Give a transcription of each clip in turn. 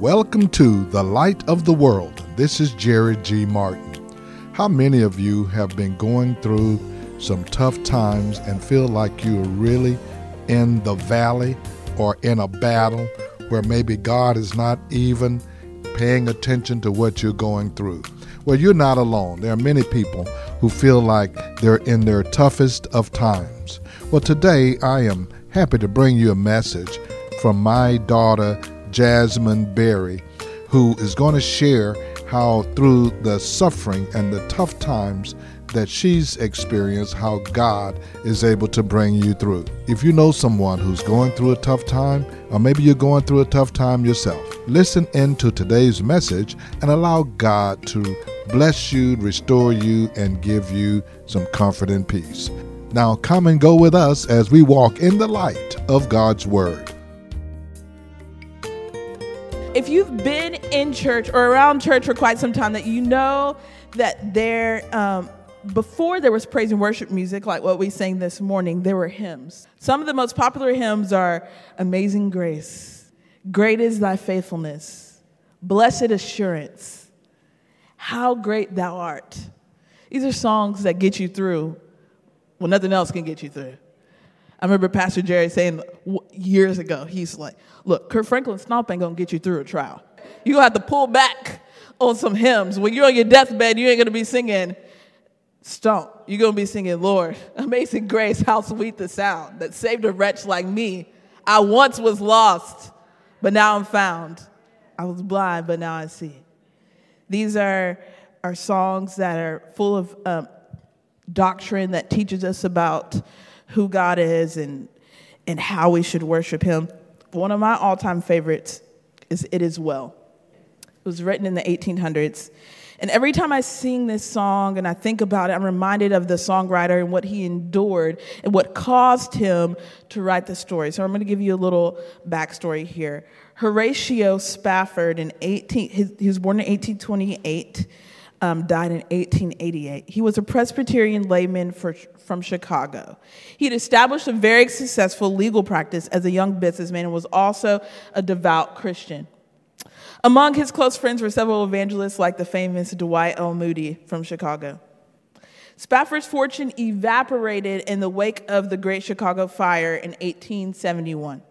Welcome to The Light of the World. This is Jerry G. Martin. How many of you have been going through some tough times and feel like you're really in the valley or in a battle where maybe God is not even paying attention to what you're going through? Well, you're not alone. There are many people who feel like they're in their toughest of times. Well, today I am happy to bring you a message from my daughter Jasmine Berry, who is going to share how, through the suffering and the tough times that she's experienced, how God is able to bring you through. If you know someone who's going through a tough time, or maybe you're going through a tough time yourself, listen in to today's message and allow God to bless you, restore you, and give you some comfort and peace. Now, come and go with us as we walk in the light of God's Word. If you've been in church or around church for quite some time, that you know that there, um, before there was praise and worship music like what we sang this morning, there were hymns. Some of the most popular hymns are Amazing Grace, Great is Thy Faithfulness, Blessed Assurance, How Great Thou Art. These are songs that get you through when nothing else can get you through. I remember Pastor Jerry saying years ago, he's like, look, Kirk Franklin Stomp ain't gonna get you through a trial. You're gonna have to pull back on some hymns. When you're on your deathbed, you ain't gonna be singing Stomp. You're gonna be singing, Lord, amazing grace, how sweet the sound that saved a wretch like me. I once was lost, but now I'm found. I was blind, but now I see. These are, are songs that are full of um, doctrine that teaches us about who God is and, and how we should worship Him. One of my all time favorites is It Is Well. It was written in the 1800s. And every time I sing this song and I think about it, I'm reminded of the songwriter and what he endured and what caused him to write the story. So I'm going to give you a little backstory here. Horatio Spafford, in 18, he was born in 1828 um, died in 1888. He was a Presbyterian layman for, from Chicago. He had established a very successful legal practice as a young businessman and was also a devout Christian. Among his close friends were several evangelists like the famous Dwight L. Moody from Chicago. Spafford's fortune evaporated in the wake of the Great Chicago Fire in 1871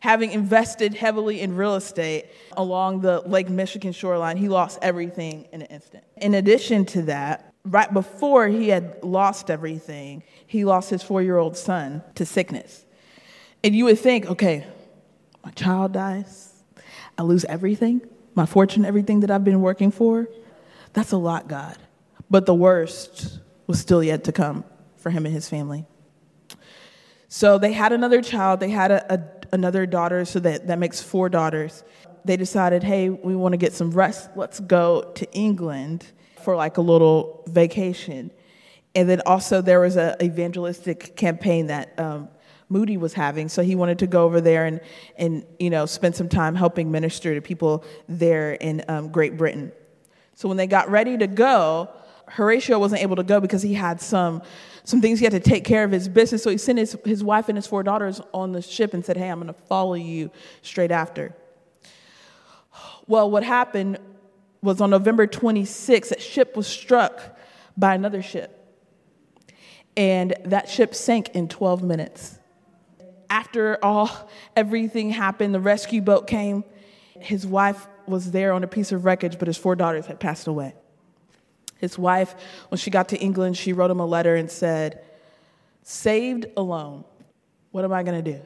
having invested heavily in real estate along the Lake Michigan shoreline, he lost everything in an instant. In addition to that, right before he had lost everything, he lost his four year old son to sickness. And you would think, okay, my child dies, I lose everything, my fortune, everything that I've been working for. That's a lot, God. But the worst was still yet to come for him and his family. So they had another child, they had a, a another daughter, so that, that makes four daughters. They decided, hey, we want to get some rest. Let's go to England for like a little vacation. And then also there was an evangelistic campaign that um, Moody was having, so he wanted to go over there and, and you know spend some time helping minister to people there in um, Great Britain. So when they got ready to go, Horatio wasn't able to go because he had some some things he had to take care of his business. So he sent his, his wife and his four daughters on the ship and said, Hey, I'm going to follow you straight after. Well, what happened was on November 26th, that ship was struck by another ship. And that ship sank in 12 minutes. After all, everything happened, the rescue boat came. His wife was there on a piece of wreckage, but his four daughters had passed away. His wife, when she got to England, she wrote him a letter and said, Saved alone, what am I going to do?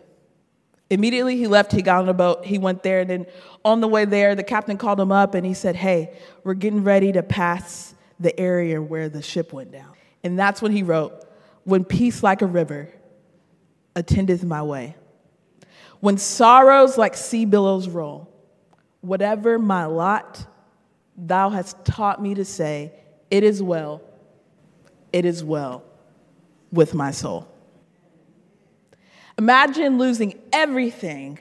Immediately he left, he got on a boat, he went there, and then on the way there, the captain called him up and he said, Hey, we're getting ready to pass the area where the ship went down. And that's when he wrote, When peace like a river attendeth my way, when sorrows like sea billows roll, whatever my lot, thou hast taught me to say, it is well, it is well with my soul. Imagine losing everything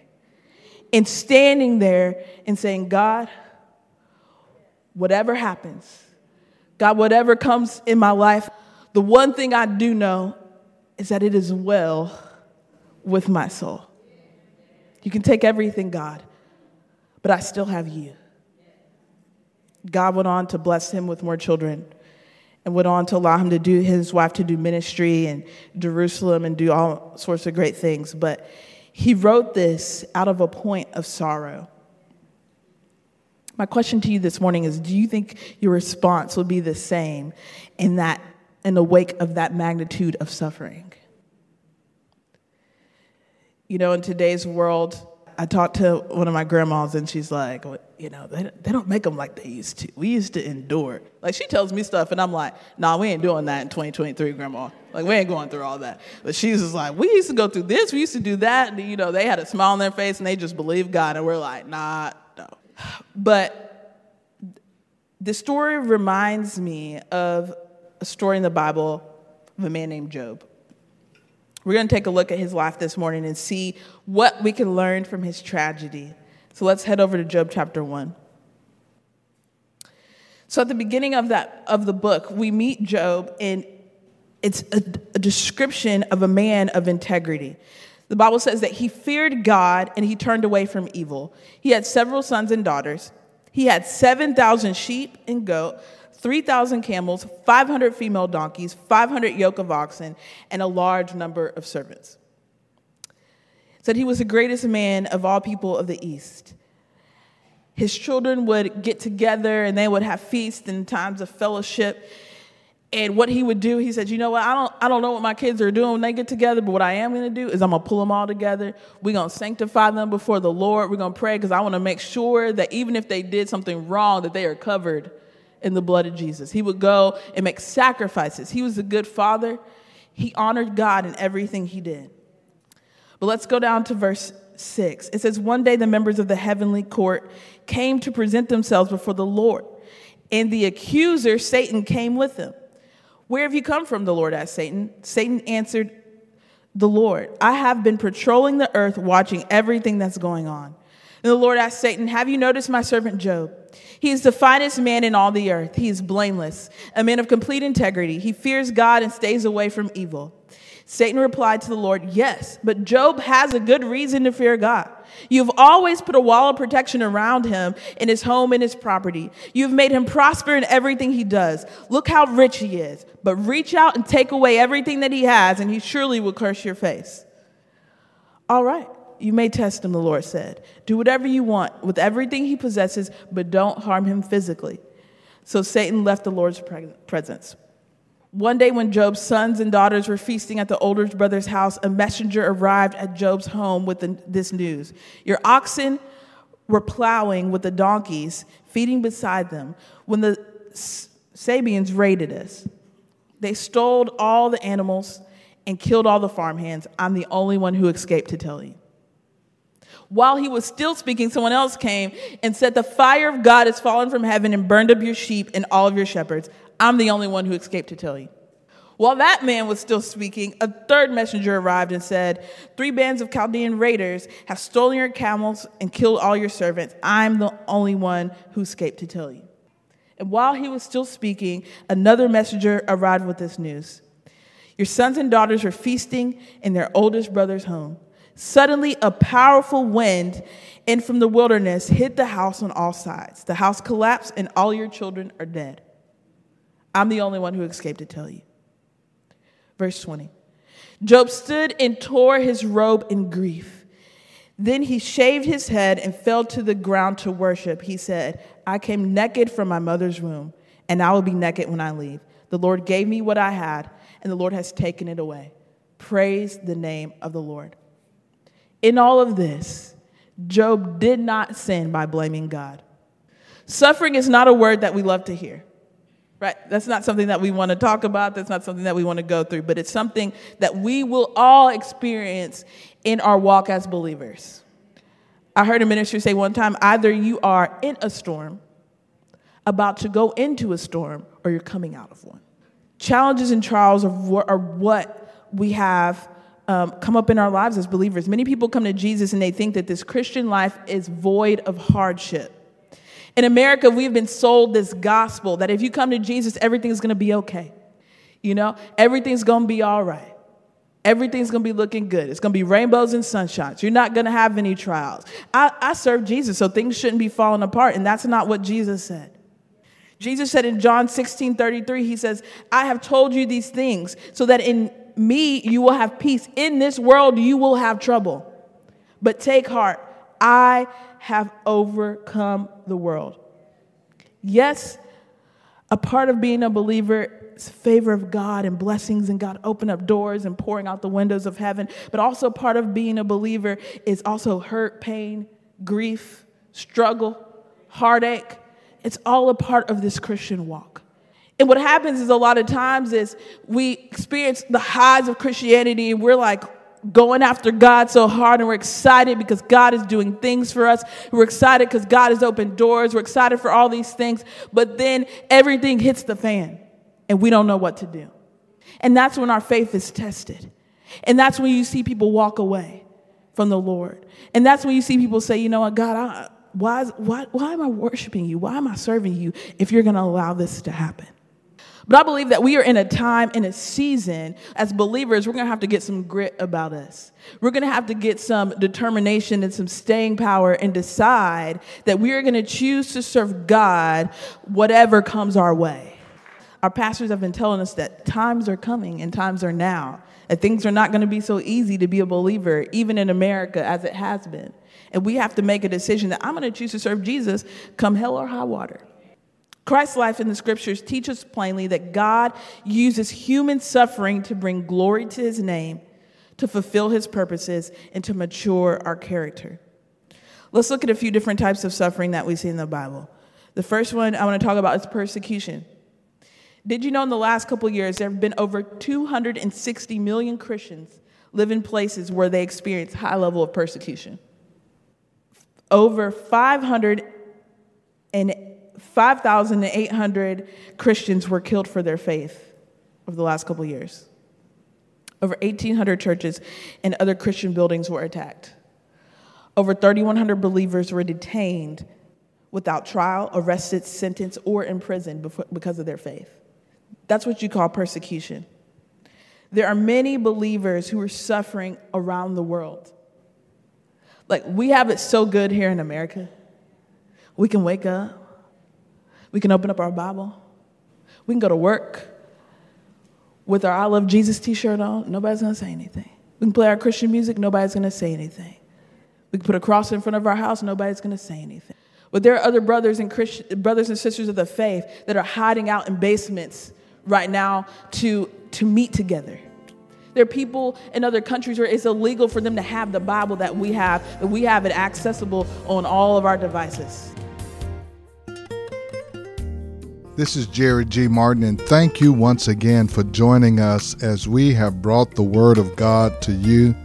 and standing there and saying, God, whatever happens, God, whatever comes in my life, the one thing I do know is that it is well with my soul. You can take everything, God, but I still have you. God went on to bless him with more children and went on to allow him to do his wife to do ministry in Jerusalem and do all sorts of great things. But he wrote this out of a point of sorrow. My question to you this morning is do you think your response will be the same in that in the wake of that magnitude of suffering? You know, in today's world, I talked to one of my grandmas and she's like, well, you know, they, they don't make them like they used to. We used to endure. Like she tells me stuff and I'm like, nah, we ain't doing that in 2023, grandma. Like we ain't going through all that. But she's just like, we used to go through this, we used to do that. And, you know, they had a smile on their face and they just believed God. And we're like, nah, no. But the story reminds me of a story in the Bible of a man named Job. We're going to take a look at his life this morning and see what we can learn from his tragedy. So let's head over to Job chapter 1. So at the beginning of that of the book, we meet Job and it's a, a description of a man of integrity. The Bible says that he feared God and he turned away from evil. He had several sons and daughters. He had 7,000 sheep and goat, 3,000 camels, 500 female donkeys, 500 yoke of oxen, and a large number of servants. Said he was the greatest man of all people of the East. His children would get together and they would have feasts and times of fellowship. And what he would do, he said, "You know what? I don't, I don't know what my kids are doing when they get together, but what I am going to do is I'm going to pull them all together. We're going to sanctify them before the Lord. We're going to pray because I want to make sure that even if they did something wrong, that they are covered in the blood of Jesus. He would go and make sacrifices. He was a good father. He honored God in everything he did. But let's go down to verse 6. It says, One day the members of the heavenly court came to present themselves before the Lord, and the accuser, Satan, came with them. Where have you come from? The Lord asked Satan. Satan answered, The Lord, I have been patrolling the earth, watching everything that's going on. And the Lord asked Satan, Have you noticed my servant Job? He is the finest man in all the earth. He is blameless, a man of complete integrity. He fears God and stays away from evil. Satan replied to the Lord, Yes, but Job has a good reason to fear God. You've always put a wall of protection around him in his home and his property. You've made him prosper in everything he does. Look how rich he is. But reach out and take away everything that he has, and he surely will curse your face. All right. You may test him, the Lord said. Do whatever you want with everything he possesses, but don't harm him physically. So Satan left the Lord's presence. One day, when Job's sons and daughters were feasting at the older brother's house, a messenger arrived at Job's home with this news Your oxen were plowing with the donkeys, feeding beside them, when the Sabeans raided us. They stole all the animals and killed all the farmhands. I'm the only one who escaped to tell you. While he was still speaking, someone else came and said, The fire of God has fallen from heaven and burned up your sheep and all of your shepherds. I'm the only one who escaped to tell you. While that man was still speaking, a third messenger arrived and said, Three bands of Chaldean raiders have stolen your camels and killed all your servants. I'm the only one who escaped to tell you. And while he was still speaking, another messenger arrived with this news Your sons and daughters are feasting in their oldest brother's home. Suddenly, a powerful wind in from the wilderness hit the house on all sides. The house collapsed, and all your children are dead. I'm the only one who escaped to tell you. Verse 20 Job stood and tore his robe in grief. Then he shaved his head and fell to the ground to worship. He said, I came naked from my mother's womb, and I will be naked when I leave. The Lord gave me what I had, and the Lord has taken it away. Praise the name of the Lord. In all of this, Job did not sin by blaming God. Suffering is not a word that we love to hear, right? That's not something that we want to talk about. That's not something that we want to go through, but it's something that we will all experience in our walk as believers. I heard a minister say one time either you are in a storm, about to go into a storm, or you're coming out of one. Challenges and trials are, what we have um, come up in our lives as believers. Many people come to Jesus and they think that this Christian life is void of hardship. In America, we've been sold this gospel that if you come to Jesus, everything's to be okay. You know, everything's to be all right. Everything's to be looking good. It's to be rainbows and sunshines. You're not to have any trials. I, I serve Jesus, so things shouldn't be falling apart. And that's not what Jesus said. Jesus said in John 16 33, He says, I have told you these things so that in me you will have peace. In this world you will have trouble. But take heart, I have overcome the world. Yes, a part of being a believer is favor of God and blessings, and God open up doors and pouring out the windows of heaven. But also, part of being a believer is also hurt, pain, grief, struggle, heartache. It's all a part of this Christian walk. And what happens is a lot of times is we experience the highs of Christianity and we're like, going after God so hard and we're excited because God is doing things for us. We're excited because God has opened doors. We're excited for all these things. But then everything hits the fan and we don't know what to do. And that's when our faith is tested. And that's when you see people walk away from the Lord. And that's when you see people say, you know what, God, I, why, why, why am I worshiping you? Why am I serving you if you're going to allow this to happen? But I believe that we are in a time, in a season, as believers, we're to have to get some grit about us. We're to have to get some determination and some staying power and decide that we are to choose to serve God whatever comes our way. Our pastors have been telling us that times are coming and times are now. And things are not to be so easy to be a believer, even in America, as it has been. And we have to make a decision that I'm to choose to serve Jesus come hell or high water. Christ's life in the scriptures teaches us plainly that God uses human suffering to bring glory to his name, to fulfill his purposes, and to mature our character. Let's look at a few different types of suffering that we see in the Bible. The first one I want to talk about is persecution. Did you know in the last couple years there have been over 260 million Christians live in places where they experience high level of persecution? Over 500 and 5,800 Christians were killed for their faith over the last couple years. Over 1,800 churches and other Christian buildings were attacked. Over 3,100 believers were detained without trial, arrested, sentenced, or imprisoned because of their faith. That's what you call persecution. There are many believers who are suffering around the world. Like, we have it so good here in America. We can wake up, we can open up our Bible. We can go to work with our I Love Jesus t shirt on. Nobody's going to say anything. We can play our Christian music. Nobody's going to say anything. We can put a cross in front of our house. Nobody's going to say anything. But there are other brothers and, brothers and sisters of the faith that are hiding out in basements right now to, to meet together. There are people in other countries where it's illegal for them to have the Bible that we have, that we have it accessible on all of our devices. This is Jerry G. Martin, and thank you once again for joining us as we have brought the Word of God to you.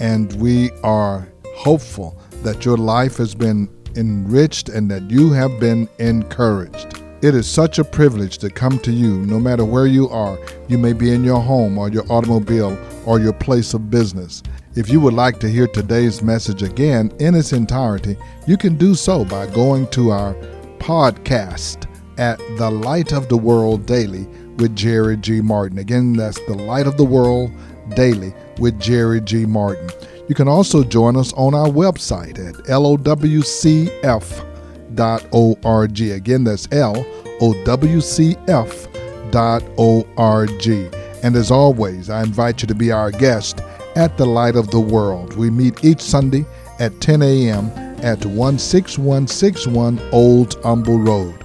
And we are hopeful that your life has been enriched and that you have been encouraged. It is such a privilege to come to you no matter where you are. You may be in your home or your automobile or your place of business. If you would like to hear today's message again in its entirety, you can do so by going to our podcast at The Light of the World Daily with Jerry G. Martin. Again, that's The Light of the World Daily with Jerry G. Martin. You can also join us on our website at lowcf.org. Again, that's lowcf.org. And as always, I invite you to be our guest at the Light of the World. We meet each Sunday at 10 a.m. at 16161 Old Humble Road.